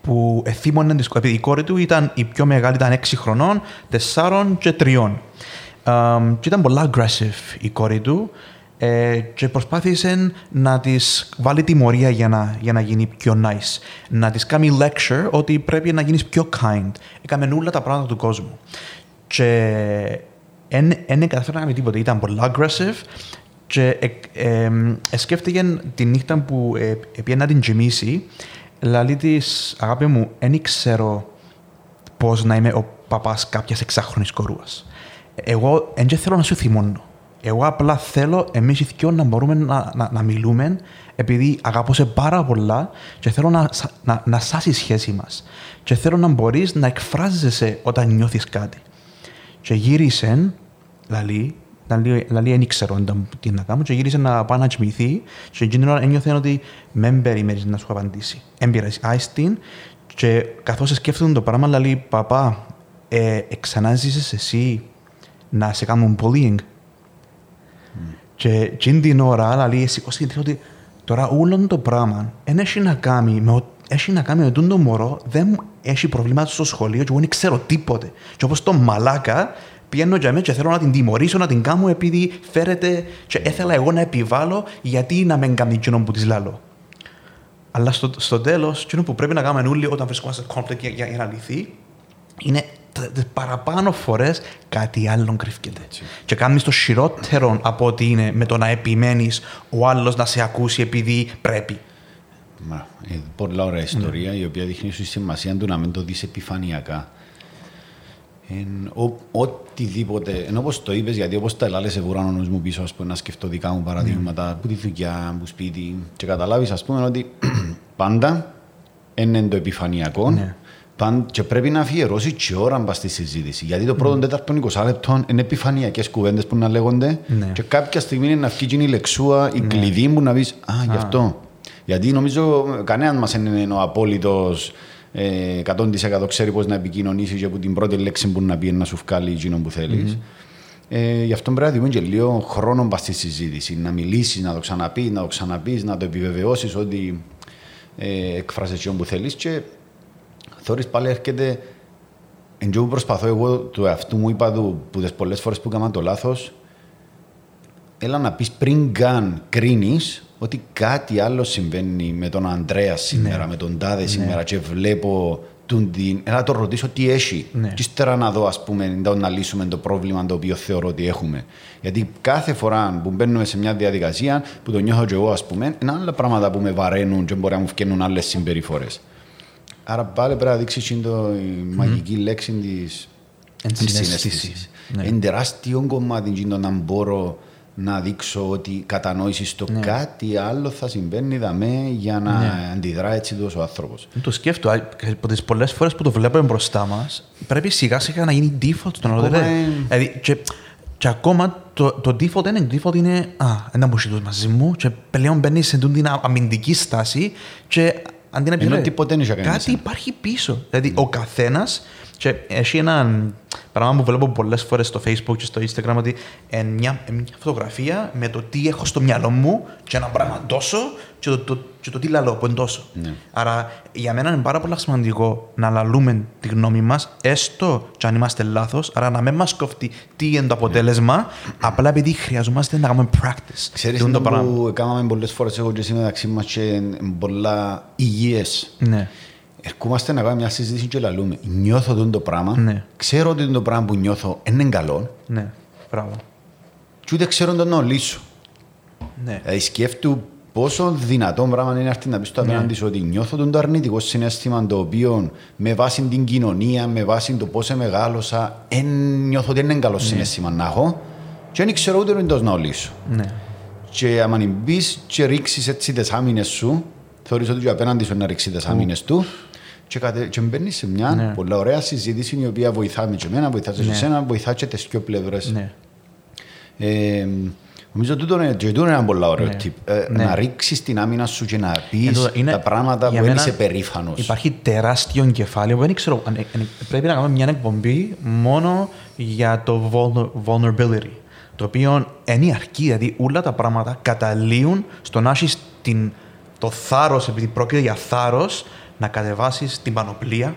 που εθίμωνε τη σκοπή. Η κόρη του ήταν η πιο μεγάλη, ήταν 6 χρονών, 4 και 3. Um, και ήταν πολλά aggressive η κόρη του ε, και προσπάθησε να της βάλει τιμωρία για να, για να γίνει πιο nice. Να της κάνει lecture ότι πρέπει να γίνεις πιο kind. Έκαμε όλα τα πράγματα του κόσμου. Και δεν καταφέρει να κάνει τίποτα. Ήταν πολλά aggressive και ε, ε, ε, σκέφτηκε τη νύχτα που ε, ε, πήγε να την τζιμήσει Λαλή της, αγάπη μου, δεν ξέρω πώς να είμαι ο παπάς κάποιας εξάχρονης κορούα. Εγώ δεν θέλω να σου θυμώνω. Εγώ απλά θέλω εμείς οι δυο να μπορούμε να, να, να μιλούμε επειδή αγαπώ σε πάρα πολλά και θέλω να, σα- να, να σάσει η σχέση μας. Και θέλω να μπορείς να εκφράζεσαι όταν νιώθεις κάτι. Και γύρισε, λαλή, λαλή, λαλή δεν ήξερα όταν- τι να κάνω, και γύρισε να πάει να τσιμηθεί και εκείνη την ώρα ένιωθε ότι δεν περιμένεις να σου απαντήσει. Έμπειρες άιστην και καθώς σκέφτονταν το πράγμα, λέει «Παπά, ε, εξανάζησες εσύ να σε κάνουν bullying». Και εκείνη την ώρα, λέει, σηκώστηκε και ότι τώρα όλο το πράγμα δεν έχει να κάνει με ο- έχει να κάνει με τον το μωρό, δεν έχει προβλήματα στο σχολείο και εγώ δεν ξέρω τίποτε. Και όπως το μαλάκα, Πιένω για μένα και θέλω να την τιμωρήσω, να την κάνω επειδή φέρεται και έθελα εγώ να επιβάλλω γιατί να μην κάνει εκείνο που της λάλω. Αλλά στο, στο τέλος, εκείνο που πρέπει να κάνουμε όλοι όταν βρισκόμαστε σε conflict για, για, για να λυθεί, είναι τι παραπάνω φορές κάτι άλλο κρύφκεται. Και κάνεις το χειρότερο από ότι είναι με το να επιμένεις ο άλλος να σε ακούσει επειδή πρέπει. Μα, ε, πολλά ωραία ιστορία η οποία δείχνει τη σημασία του να μην το δεις επιφανειακά. Εν, ο, οτιδήποτε, ενώ όπως το είπες, γιατί όπως τα ελάλεσαι βουράνονος μου πίσω, ας πούμε, να σκεφτώ δικά μου παραδείγματα, mm. που τη δουλειά, που σπίτι, και καταλάβεις, ας πούμε, ότι πάντα είναι το επιφανειακό, Ναι. Παν, και πρέπει να αφιερώσει και ώρα μπας στη συζήτηση. Γιατί το πρώτο τέταρτο 20 λεπτών είναι επιφανειακές κουβέντες που να λέγονται Ναι. και κάποια στιγμή είναι να βγει και η λεξούα, η κλειδί που να πεις Α, γι' αυτό. Γιατί νομίζω κανένας μας δεν είναι ο απόλυτος ε, 100% ξέρει πώς να επικοινωνήσει και από την πρώτη λέξη που να πει να σου βγάλει εκείνο που θέλεις. Ε, γι' αυτό πρέπει να δούμε και λίγο χρόνο μπας στη συζήτηση. Να μιλήσεις, να το ξαναπείς, να το ξαναπείς, να το επιβεβαιώσεις ότι ε, εκφράσει εκείνο που θέλεις. Και Θόρεις πάλι έρχεται εν τω που προσπαθώ εγώ του εαυτού μου είπα του που τις πολλές φορές που έκανα το λάθος έλα να πεις πριν καν κρίνεις ότι κάτι άλλο συμβαίνει με τον Ανδρέας σήμερα, με τον Τάδε σήμερα και βλέπω τον την... Έλα να το ρωτήσω τι έχει Ναι. και ύστερα να δω ας πούμε να- να λύσουμε το πρόβλημα το οποίο θεωρώ ότι έχουμε. Γιατί κάθε φορά που μπαίνουμε σε μια διαδικασία που το νιώθω και εγώ ας πούμε είναι άλλα πράγματα που με βαραίνουν και μπορεί να μου φτιάχνουν άλλες συμπεριφορές. Άρα πάλι πρέπει να δείξεις εκείνη το- η μαγική λέξη της Ενσυναίσθηση. συναίσθησης. Ναι. Είναι τεράστιο κομμάτι εκείνο να μπορώ να δείξω ότι κατανόησης στο Ναι. κάτι άλλο θα συμβαίνει δαμέ για να αντιδρά έτσι τόσο ο άνθρωπος. Το σκέφτομαι, α, και από τις πολλές φορές που το βλέπουμε μπροστά μας, πρέπει σιγά σιγά να γίνει default στον άλλο. Ακόμα Δηλαδή, είναι- δηλαδή, και, και ακόμα το, το default είναι, default είναι Α, ένα μπουσίτο μαζί μου, και πλέον μπαίνεις σε τούτη την αμυντική στάση και αντί να πει. Ενώ «Ρε, τίποτε δεν είχε κάνει Κάτι εσένα». υπάρχει πίσω. Δηλαδή, ο καθένας. Και έχει ένα πράγμα που βλέπω πολλές φορές στο Facebook και στο Instagram ότι εν μια, εν μια φωτογραφία με το τι έχω στο μυαλό μου και ένα πράγμα τόσο και το, το, και το τι λαλώ που εντώσω. Ναι. Άρα για μένα είναι πάρα πολύ σημαντικό να λαλούμε τη γνώμη μας, έστω και αν είμαστε λάθος, άρα να μην μας κοφτεί τι είναι το αποτέλεσμα, απλά επειδή χρειαζόμαστε να κάνουμε practice. Ξέρεις Τούτο είναι το πράγμα. που έκαναμε πολλές φορές εγώ και εσύ μεταξύ μας και είναι πολλά υγιές. Ναι. Ερχόμαστε να κάνουμε μια συζήτηση και λαλούμε. Νιώθω τούτο το πράγμα. Ναι. Ξέρω ότι το πράγμα που νιώθω είναι καλό. Ναι. Μπράβο. Και ούτε ξέρω το να λύσω. Ναι. Δηλαδή σκέφτου πόσο δυνατό πράγμα είναι να έρθει να πεις στο απέναντι σου ότι νιώθω τον το αρνητικό συνέστημα το οποίο με βάση την κοινωνία, με βάση το πώ μεγάλωσα, εν νιώθω ότι είναι καλό συνέστημα να έχω και δεν ξέρω ούτε εντό να λύσω. Ναι. Και άμα μπει και ρίξεις έτσι τις άμυνες σου, θεωρείς ότι και απέναντι σου να ρίξει τις άμυνες του. Και, κατε... και μπαίνεις σε μια Ναι. πολύ ωραία συζήτηση η οποία βοηθά με και εμένα, βοηθάς και Ναι. εσένα, βοηθά και τις δύο πλευρές. Ναι. Ε, νομίζω τούτο είναι, και τούτο είναι ένα πολύ ωραίο Ναι. tip. Ε, Ναι. Να ρίξεις την άμυνα σου και να πεις Ε, τούτο είναι- τα πράγματα για που μένα είσαι περήφανος. Υπάρχει τεράστιο κεφάλαιο που δεν ξέρω. αν- αν- Πρέπει να κάνουμε μια εκπομπή μόνο για το vulner- vulnerability. Το οποίο είναι η αρκή. Δηλαδή, όλα τα πράγματα καταλύουν στο να έχεις το θάρρος, επειδή πρόκειται για θάρρος, να κατεβάσεις την πανοπλία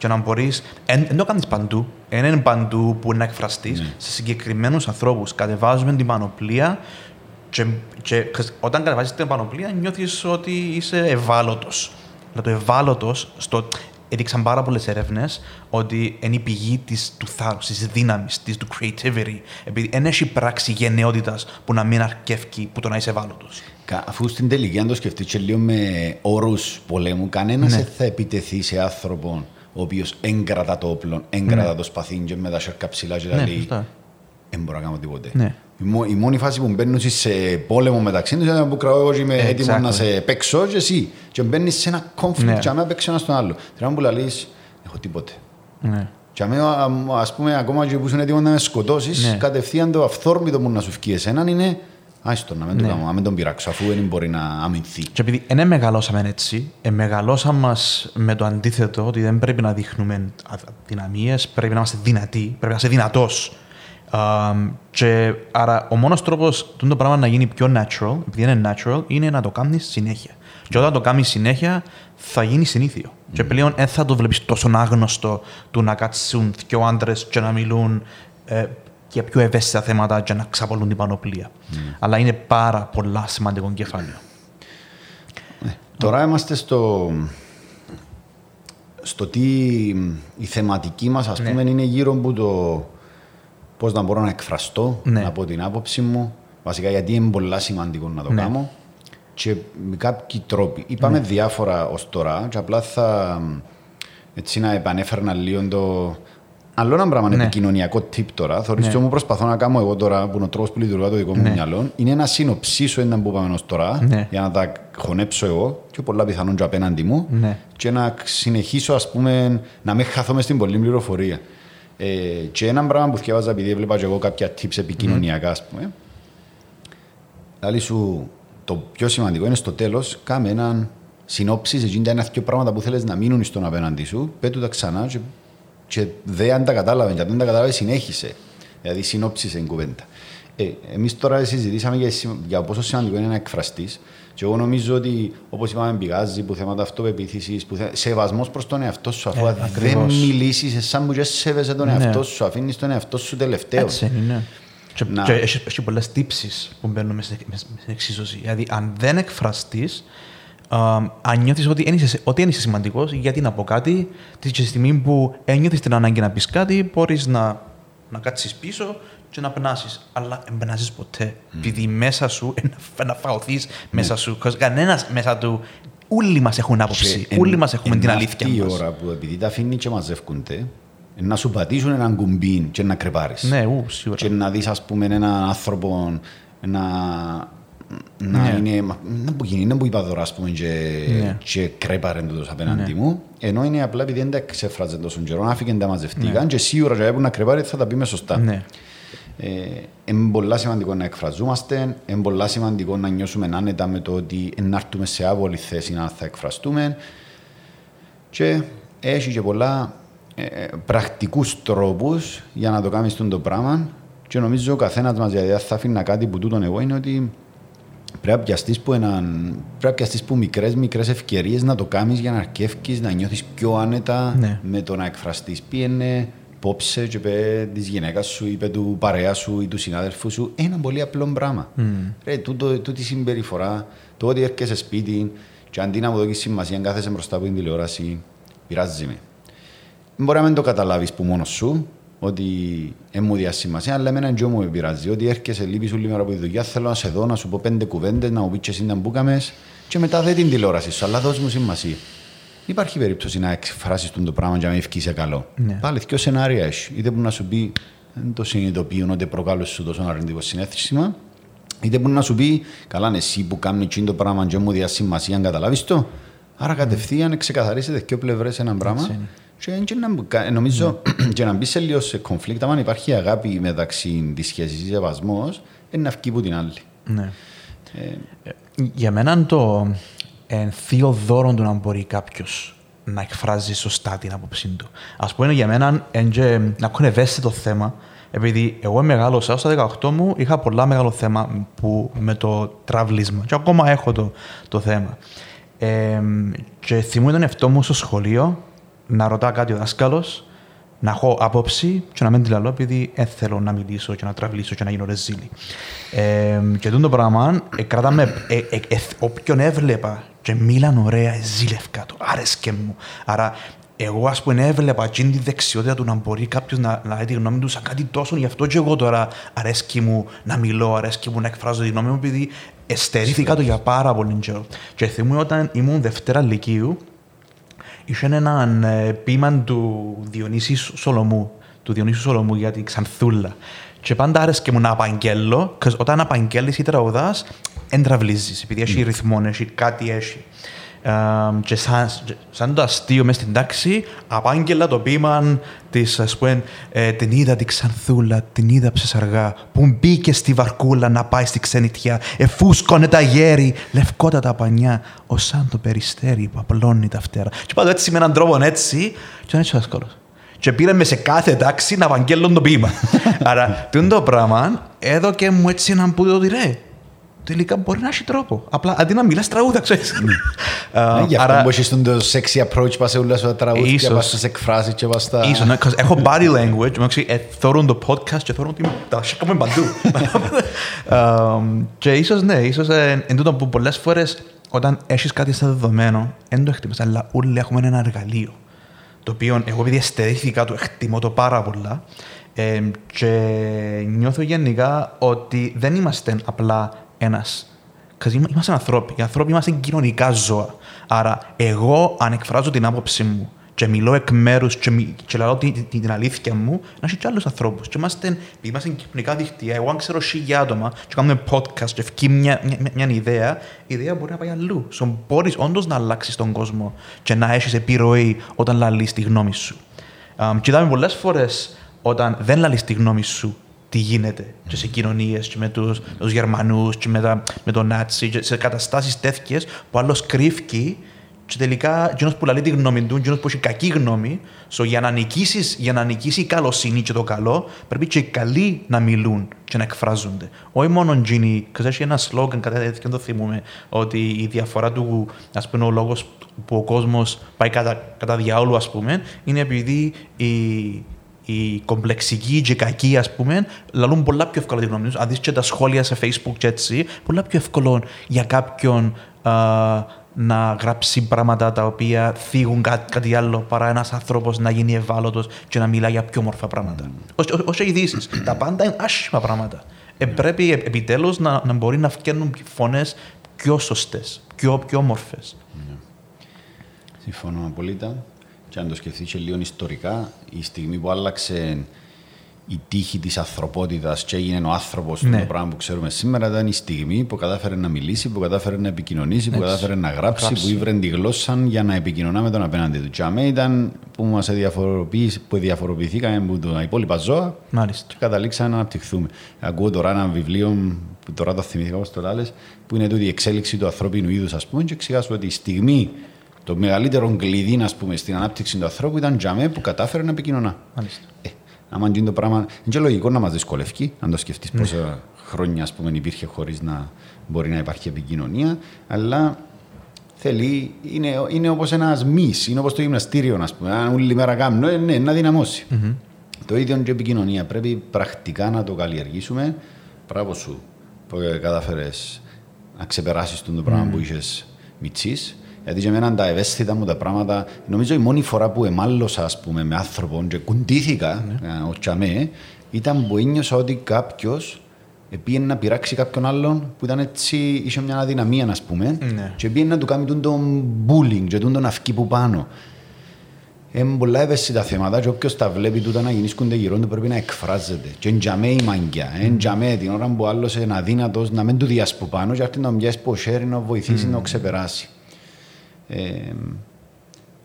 και να μπορείς. Δεν το κάνεις παντού. Δεν είναι παντού που να εκφραστείς. Σε συγκεκριμένους ανθρώπους κατεβάζουμε την πανοπλία και, και χ- όταν κατεβάζεις την πανοπλία νιώθεις ότι είσαι ευάλωτος. Αλλά το ευάλωτος, στο... έδειξαν πάρα πολλές έρευνες ότι είναι η πηγή της, του θάρρους, της δύναμης, του creativity. Επειδή δεν έχει πράξη γενναιότητας που να μην αρκεύει που το να είσαι ευάλωτος. Κα- Αφού στην τελική, αν το σκεφτείς και λίγο με όρους πολέμου, κανένας Ναι. δεν θα επιτεθεί σε άνθρωπο ο οποίος έγκρατα το όπλο, έγκρατα το σπαθί και με τα σέρκα ψηλά και τα Ναι, λέει σωστά. δεν μπορώ να κάνω τίποτε. Ναι. Η, μο- η μόνη φάση που μπαίνουν σε πόλεμο μεταξύ τους είναι που κρατώ εγώ και είμαι έτοιμος Exactly. να σε παίξω και εσύ. Και μπαίνεις σε ένα conflict Ναι. και αμέσως παίξεις ένας στον άλλο. Την ώρα που λαλείς, έχω τίποτε. Ναι. Και αμέ, ας πούμε, ακόμα και που είσαι έτοιμος να με σκοτώσεις, Ναι. κατευθείαν το αυθόρμητο που να σου βγει εσέναν είναι Άιστο, να μην το Ναι. κάνω, να μην τον πειράξω, αφού δεν μπορεί να αμυνθεί. Και επειδή δεν μεγαλώσαμε έτσι, ε, μεγαλώσαμε μας με το αντίθετο ότι δεν πρέπει να δείχνουμε δυναμίε, πρέπει να είμαστε δυνατοί, πρέπει να είσαι δυνατός. και άρα ο μόνος τρόπος το πράγμα να γίνει πιο natural, επειδή είναι natural, είναι να το κάνεις συνέχεια. Και όταν το κάνεις συνέχεια, θα γίνει συνήθιο. Και πλέον δεν θα το βλέπεις τόσο άγνωστο του να κάτσουν δύο άντρες και να μιλούν ε, και πιο ευαίσθητα θέματα για να ξαπολούν την πανοπλία. Mm. Αλλά είναι πάρα πολλά σημαντικό κεφάλαιο. Ε, τώρα είμαστε στο, στο τι η θεματική μας ας ναι. πούμε είναι γύρω από το πώς να μπορώ να εκφραστώ ναι. από την άποψη μου βασικά γιατί είναι πολύ σημαντικό να το ναι. κάνω και με κάποιοι τρόποι. Είπαμε ναι. διάφορα ως τώρα και απλά θα έτσι να επανέφερνα λίγο το Άλλο ένα πράγμα είναι ναι. επικοινωνιακό tip τώρα. Θεωρείς ναι. μου προσπαθώ να κάνω εγώ τώρα που είναι ο τρόπος που λειτουργεί το δικό μου ναι. μυαλό είναι να συνοψίσω ένα που είπαμε ως τώρα ναι. για να τα χωνέψω εγώ και πολλά πιθανόν και απέναντι μου ναι. και να συνεχίσω ας πούμε να μην χαθώ στην πολλή πληροφορία. Ε, και ένα πράγμα που θυκεύαζα επειδή έβλεπα και εγώ κάποια tips επικοινωνιακά ας πούμε Δηλαδή σου το πιο σημαντικό είναι στο τέλος, κάμε έναν συνόψη σε είναι δύο πράγματα που θέλεις να μείνουν στον απέναντι σου, πέτου τα ξανά και, και δε αν τα κατάλαβε, και αν δεν τα κατάλαβε, συνέχισε. Δηλαδή, συνόψη σε κουβέντα. Ε, Εμείς τώρα συζητήσαμε για, για πόσο σημαντικό είναι να εκφραστείς. Και εγώ νομίζω ότι, όπως είπαμε, πηγάζει που θέματα αυτοπεποίθησης, που θε... σεβασμός προς τον εαυτό σου. Αφού ε, δεν μιλήσεις, εσά που σέβεσαι τον ναι. εαυτό σου, αφήνεις τον εαυτό σου τελευταίο. Έτσι, ναι. Και, να. και έχει, έχεις πολλές τύψεις που μπαίνουν μέσα στην εξίσωση. Δηλαδή, αν δεν εκφραστείς, αν νιώθεις ότι δεν είσαι, ότι είσαι σημαντικός, γιατί να πω κάτι, τη στιγμή που ένιωθεις την ανάγκη να πεις κάτι, μπορείς να, να κάτσεις πίσω και να περνάσεις. Αλλά δεν περνάσεις ποτέ. Mm. Επειδή μέσα σου, να φαωθείς mm. μέσα σου. Κανένας μέσα του Όλοι μας έχουν άποψη. Όλοι μας έχουμε την αλήθεια. Αυτή η ώρα που επειδή τα αφήνει και μαζεύκονται, να σου πατήσουν έναν κουμπί και να κρεπάρεις. Ναι, ου, σίγουρα. Και να δεις, ας πούμε, έναν άνθρωπο να, να ναι. είναι, να που γίνει, να που είπα τώρα, ας πούμε, και, ναι. και κρέπαρε τούτος απέναντι ναι. μου, ενώ είναι απλά επειδή δεν τα ξεφράζε τόσο καιρό, άφηκε τα μαζευτήκαν ναι. και σίγουρα και έπρεπε να κρεπάρει θα τα πει με σωστά. Ναι. Ε, είναι πολύ σημαντικό να εκφραζόμαστε, είναι πολύ σημαντικό να νιώσουμε άνετα με το ότι να έρθουμε σε άβολη θέση να θα εκφραστούμε και έχει και πολλά ε, πρακτικούς τρόπους για να το κάνεις το πράγμα. Και νομίζω ο καθένας μας, γιατί θα αφήνει κάτι που τούτον εγώ, είναι ότι πρέπει να πιαστείς που, έναν, πρέπει να που μικρές, μικρές ευκαιρίες να το κάνεις για να αρκεύει, να νιώθεις πιο άνετα ναι. με το να εκφραστείς. Πήγαινε, πόψε και είπε της γυναίκας σου, είπε του παρέα σου ή του συνάδελφου σου ένα πολύ απλό πράγμα. Mm. Ρε, τούτο, τούτη συμπεριφορά, το ότι έρχεσαι σπίτι και αντί να μου δώσεις σημασία, αν κάθεσαι μπροστά από την τηλεόραση, πειράζει με μπορεί να μην το καταλάβεις που μόνος σου, ότι δεν μου διασημασία, αλλά εμένα δεν μου πειράζει. Ότι έρχεσαι λείπεις σου λίγο από τη δουλειά, θέλω να σε δω, να σου πω πέντε κουβέντες, να μου πεις εσύ να μπούκαμε, και μετά δεν την τηλεόραση σου, αλλά δώσ' μου σημασία. Υπάρχει περίπτωση να εκφράσεις το πράγμα για να μην ευκεί σε καλό. Ναι. Πάλι δύο σενάρια έχει. Είτε που να σου πει δεν το συνειδητοποιούν ότι προκάλεσε σου τόσο αρνητικό συνέστημα, είτε που να σου πει καλά, εσύ που κάνει το πράγμα και μου διασημασία, αν καταλάβεις το. Άρα κατευθείαν ξεκαθαρίσετε δύο πλευρές ένα πράγμα και, και να, νομίζω και να μπει σε λίγο σε κονφλίκτα, αν υπάρχει αγάπη μεταξύ της σχέσης ή σεβασμός, είναι να βγει από την άλλη. Ναι. Ε, για μένα το ε, θείο δώρο του να μπορεί κάποιος να εκφράζει σωστά την άποψή του. Α πούμε, για μένα είναι να έχουν ευαίσθητο θέμα, επειδή εγώ μεγάλωσα στα 18 μου, είχα πολλά μεγάλο θέμα που, με το τραυλίσμα. Και ακόμα έχω το, το θέμα. Ε, και θυμούμαι τον εαυτό μου στο σχολείο να ρωτά κάτι ο δάσκαλος, να έχω άποψη και να μην τη λαλώ επειδή δεν θέλω να μιλήσω και να τραυλίσω και να γίνω ρεζίλη. Ε, και το πράγμα, ε, κράταμε, ε, ε, ε, όποιον έβλεπα και μίλαν ωραία, ζήλευκα το, άρεσκε μου. Άρα εγώ ας πούμε έβλεπα εκείνη τη δεξιότητα του να μπορεί κάποιος να, να λέει τη γνώμη του σαν κάτι τόσο, γι' αυτό και εγώ τώρα αρέσκει μου να μιλώ, αρέσκει μου να εκφράζω τη γνώμη μου, επειδή εστερήθηκα το για πάρα πολύ καιρό. Και θυμούμαι όταν ήμουν Δευτέρα Λυκείου, είχε έναν ε, ποίημα του Διονύσης Σολομού, του Διονύσου Σολομού για την Ξανθούλα. Και πάντα άρεσε μου να απαγγέλω, και όταν απαγγέλεις ή τραγουδάς, εντραυλίζεις, επειδή έχει ρυθμό, έχει κάτι έχει και σαν, σαν το αστείο μες στην τάξη, απάγγελα το ποίημα της, ας πούμε, ε, την είδα την Ξανθούλα, την είδα ψεσαργά, που μπήκε στη βαρκούλα να πάει στη ξενιτιά, εφούσκωνε τα γέρι, λευκότατα πανιά, ω σαν το περιστέρι που απλώνει τα φτερά. Και πάντω έτσι με έναν τρόπο έτσι, και ήταν έτσι εύκολος. Και πήραμε σε κάθε τάξη να απαγγέλουν το ποίημα. Άρα, το πράγμα, έδωκε μου έτσι έναν που το ρε, τελικά μπορεί να έχει τρόπο. Απλά αντί να μιλάς τραγούδα, ξέρεις. Ε, Γι' αυτό που έχεις τον το sexy approach πας σε όλα σου τα τραγούδια, Ίσως. πας στις εκφράσεις και πας στα... Ίσως, ναι, 'cause έχω body language, μεταξύ, ε, θωρούν το podcast και θωρούν ότι τα σηκώμε παντού. Ε, Και ίσως, ναι, ίσως ε, εν τούτο που πολλές φορές όταν έχεις κάτι στα δεδομένο, δεν το εκτιμάς, αλλά όλοι έχουμε ένα εργαλείο. Το οποίο εγώ επειδή αισθητήθηκα το εκτιμώ το πάρα πολλά ε, και νιώθω γενικά ότι δεν είμαστε απλά ένας Because είμα- είμαστε ανθρώποι. Οι ανθρώποι είμαστε κοινωνικά ζώα. Άρα, εγώ αν εκφράζω την άποψη μου και μιλώ εκ μέρους και, μι- και λέω την, την, την αλήθεια μου, να έχει και άλλους ανθρώπους. Και είμαστε, επειδή είμαστε κοινωνικά δίκτυα, εγώ αν ξέρω χίλια άτομα και κάνουμε podcast και ευκεί μια, μια, μια, μια ιδέα, η ιδέα μπορεί να πάει αλλού. So, μπορεί όντως να αλλάξεις τον κόσμο και να έχεις επιρροή όταν λαλείς τη γνώμη σου. Um, και είδαμε πολλές φορές όταν δεν λαλείς τη γνώμη σου τι γίνεται και σε κοινωνίες και με τους τους Γερμανούς και με, τα, με τον Νάτσι και σε καταστάσεις τέτοιες που άλλος κρύφκει και τελικά εκείνος που λαλεί τη γνώμη του, εκείνος που έχει κακή γνώμη, so, για, να νικήσεις, για να νικήσει η καλοσύνη και το καλό, πρέπει και οι καλοί να μιλούν και να εκφράζονται. Όχι μόνο εκείνοι, because έχει ένα σλόγγαν κατά τέτοιο, δεν το θυμούμε, ότι η διαφορά του, ας πούμε, ο λόγος που ο κόσμος πάει κατά, κατά διάολου, ας πούμε, είναι επειδή η, οι κομπλεξικοί και οι κακοί, ας πούμε, λαλούν πολλά πιο εύκολα τη γνώμη τους. Αν δεις και τα σχόλια σε Facebook και έτσι, πολλά πιο εύκολο για κάποιον α, να γράψει πράγματα τα οποία θίγουν κά, κάτι άλλο παρά ένας άνθρωπος να γίνει ευάλωτος και να μιλά για πιο όμορφα πράγματα. Όχι, όχι, όχι ειδήσεις. τα πάντα είναι άσχημα πράγματα. Ε, πρέπει ε, επιτέλους να, να μπορεί να φτιάχνουν φωνές πιο σωστές, πιο, πιο όμορφες. Συμφωνώ απολύτω. Και αν το σκεφτείς και λίγο ιστορικά, η στιγμή που άλλαξε η τύχη της ανθρωπότητας και έγινε ο άνθρωπος Ναι. το πράγμα που ξέρουμε σήμερα, ήταν η στιγμή που κατάφερε να μιλήσει, που κατάφερε να επικοινωνήσει, που Έτσι. κατάφερε να γράψει, Γράψει. που ήβρε τη γλώσσα για να επικοινωνά με τον απέναντι του. Και αμέ ήταν που μας που διαφοροποιηθήκαμε από τα υπόλοιπα ζώα Μάλιστα. και καταλήξαμε να αναπτυχθούμε. Ακούω τώρα ένα βιβλίο που τώρα το θυμήθηκα όπως το λάλες, που είναι τούτη η εξέλιξη του ανθρώπινου είδους, ας πούμε, και εξηγάσου ότι η στιγμή το μεγαλύτερο κλειδί, ας πούμε, στην ανάπτυξη του ανθρώπου ήταν τζαμέ που κατάφερε να επικοινωνά. Μάλιστα. Ε, άμα γίνει το πράγμα, είναι και λογικό να μας δυσκολεύει, αν το σκεφτείς πόσα χρόνια, ας πούμε, υπήρχε χωρίς να μπορεί να υπάρχει επικοινωνία, αλλά θέλει, είναι, είναι όπως ένας μυς, είναι όπως το γυμναστήριο, ας πούμε, αν όλη μέρα κάνουμε, ε, ναι, να δυναμώσει. Το ίδιο και η επικοινωνία. Πρέπει πρακτικά να το καλλιεργήσουμε. Μπράβο σου που κατάφερες να ξεπεράσεις το πράγμα που είχες μυτσίς. Γιατί για μένα τα ευαίσθητα μου τα πράγματα, νομίζω η μόνη φορά που εμάλωσα ας πούμε, με άνθρωπο και κουντήθηκα ε, ο τσαμέ, ήταν που ένιωσα ότι κάποιος πήγαινε να πειράξει κάποιον άλλον που ήταν έτσι, είχε μια αδυναμία, ας πούμε, Ναι. και πήγαινε να του κάνει τον- τον bullying και τον αυκή που πάνω. Είναι πολλά ευαίσθητα θέματα και όποιος τα βλέπει τούτα να γεννήσκονται γύρω του πρέπει να εκφράζεται. Και είναι τζαμέ η μαγκιά, είναι τζαμέ την ώρα που άλλος είναι αδύνατος να μην του διάσει που πάνω και έρθει να μοιάσει που χέρι να βοηθήσει να το ξεπεράσει. Ε,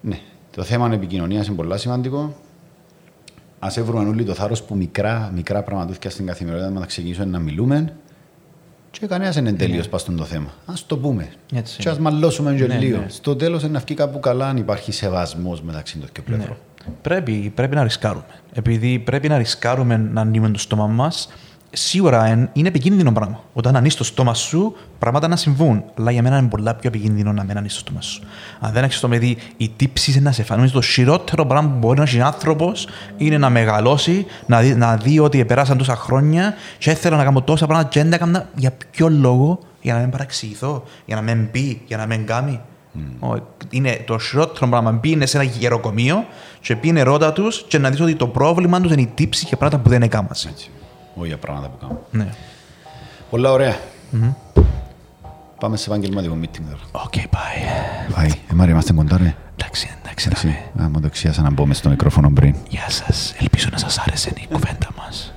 ναι, το θέμα επικοινωνίας είναι πολύ σημαντικό. Α έβρουμε όλοι το θάρρος που μικρά, μικρά πραγματούθηκια στην καθημερινότητα να ξεκινήσουμε να μιλούμε και κανένας δεν είναι τελείω πας στο θέμα. Α το πούμε. Έτσι. Και ας μαλώσουμε και Ναι, λίγο. ναι. Στο τέλος είναι να βγει κάπου καλά αν υπάρχει σεβασμός μεταξύ των δύο πλευρών. Πρέπει, πρέπει να ρισκάρουμε. Επειδή πρέπει να ρισκάρουμε να ανοίγουμε το στόμα μας, σίγουρα εν- είναι επικίνδυνο πράγμα. Όταν ανοίγει το στόμα σου, πράγματα να συμβούν. Αλλά για μένα είναι πολλά πιο επικίνδυνο να μην ανοίγει το στόμα σου. Αν δεν έχεις το παιδί, η τύψη είναι να σε φανεί. Το χειρότερο πράγμα που μπορεί να έχει άνθρωπος είναι να μεγαλώσει, να δει, να δει ότι πέρασαν τόσα χρόνια και ήθελα να κάνω τόσα πράγματα και δεν τα έκανα. Για ποιο λόγο, για να μην παραξηγηθώ, για να μην πει, για να μην κάνει. Ο- Είναι το χειρότερο πράγμα. Μπίνε σε ένα γεροκομείο και πήγαινε ρώτα τους και να δεις ότι το πρόβλημα τους είναι η τύψη και πράγματα που δεν έκανα. Έτσι. Όχι για πράγματα που κάνουμε. Ναι. Πολλά ωραία. Πάμε σε επαγγελματικό meeting τώρα. OK, bye. Πάει. Ε, Μάρια, είμαστε κοντά, ρε. Εντάξει, εντάξει, Εντάξει. δάμε. Α, μου το εξίασα να μπω μες στο μικρόφωνο πριν. Γεια σας. Ελπίζω να σας άρεσε η κουβέντα μας.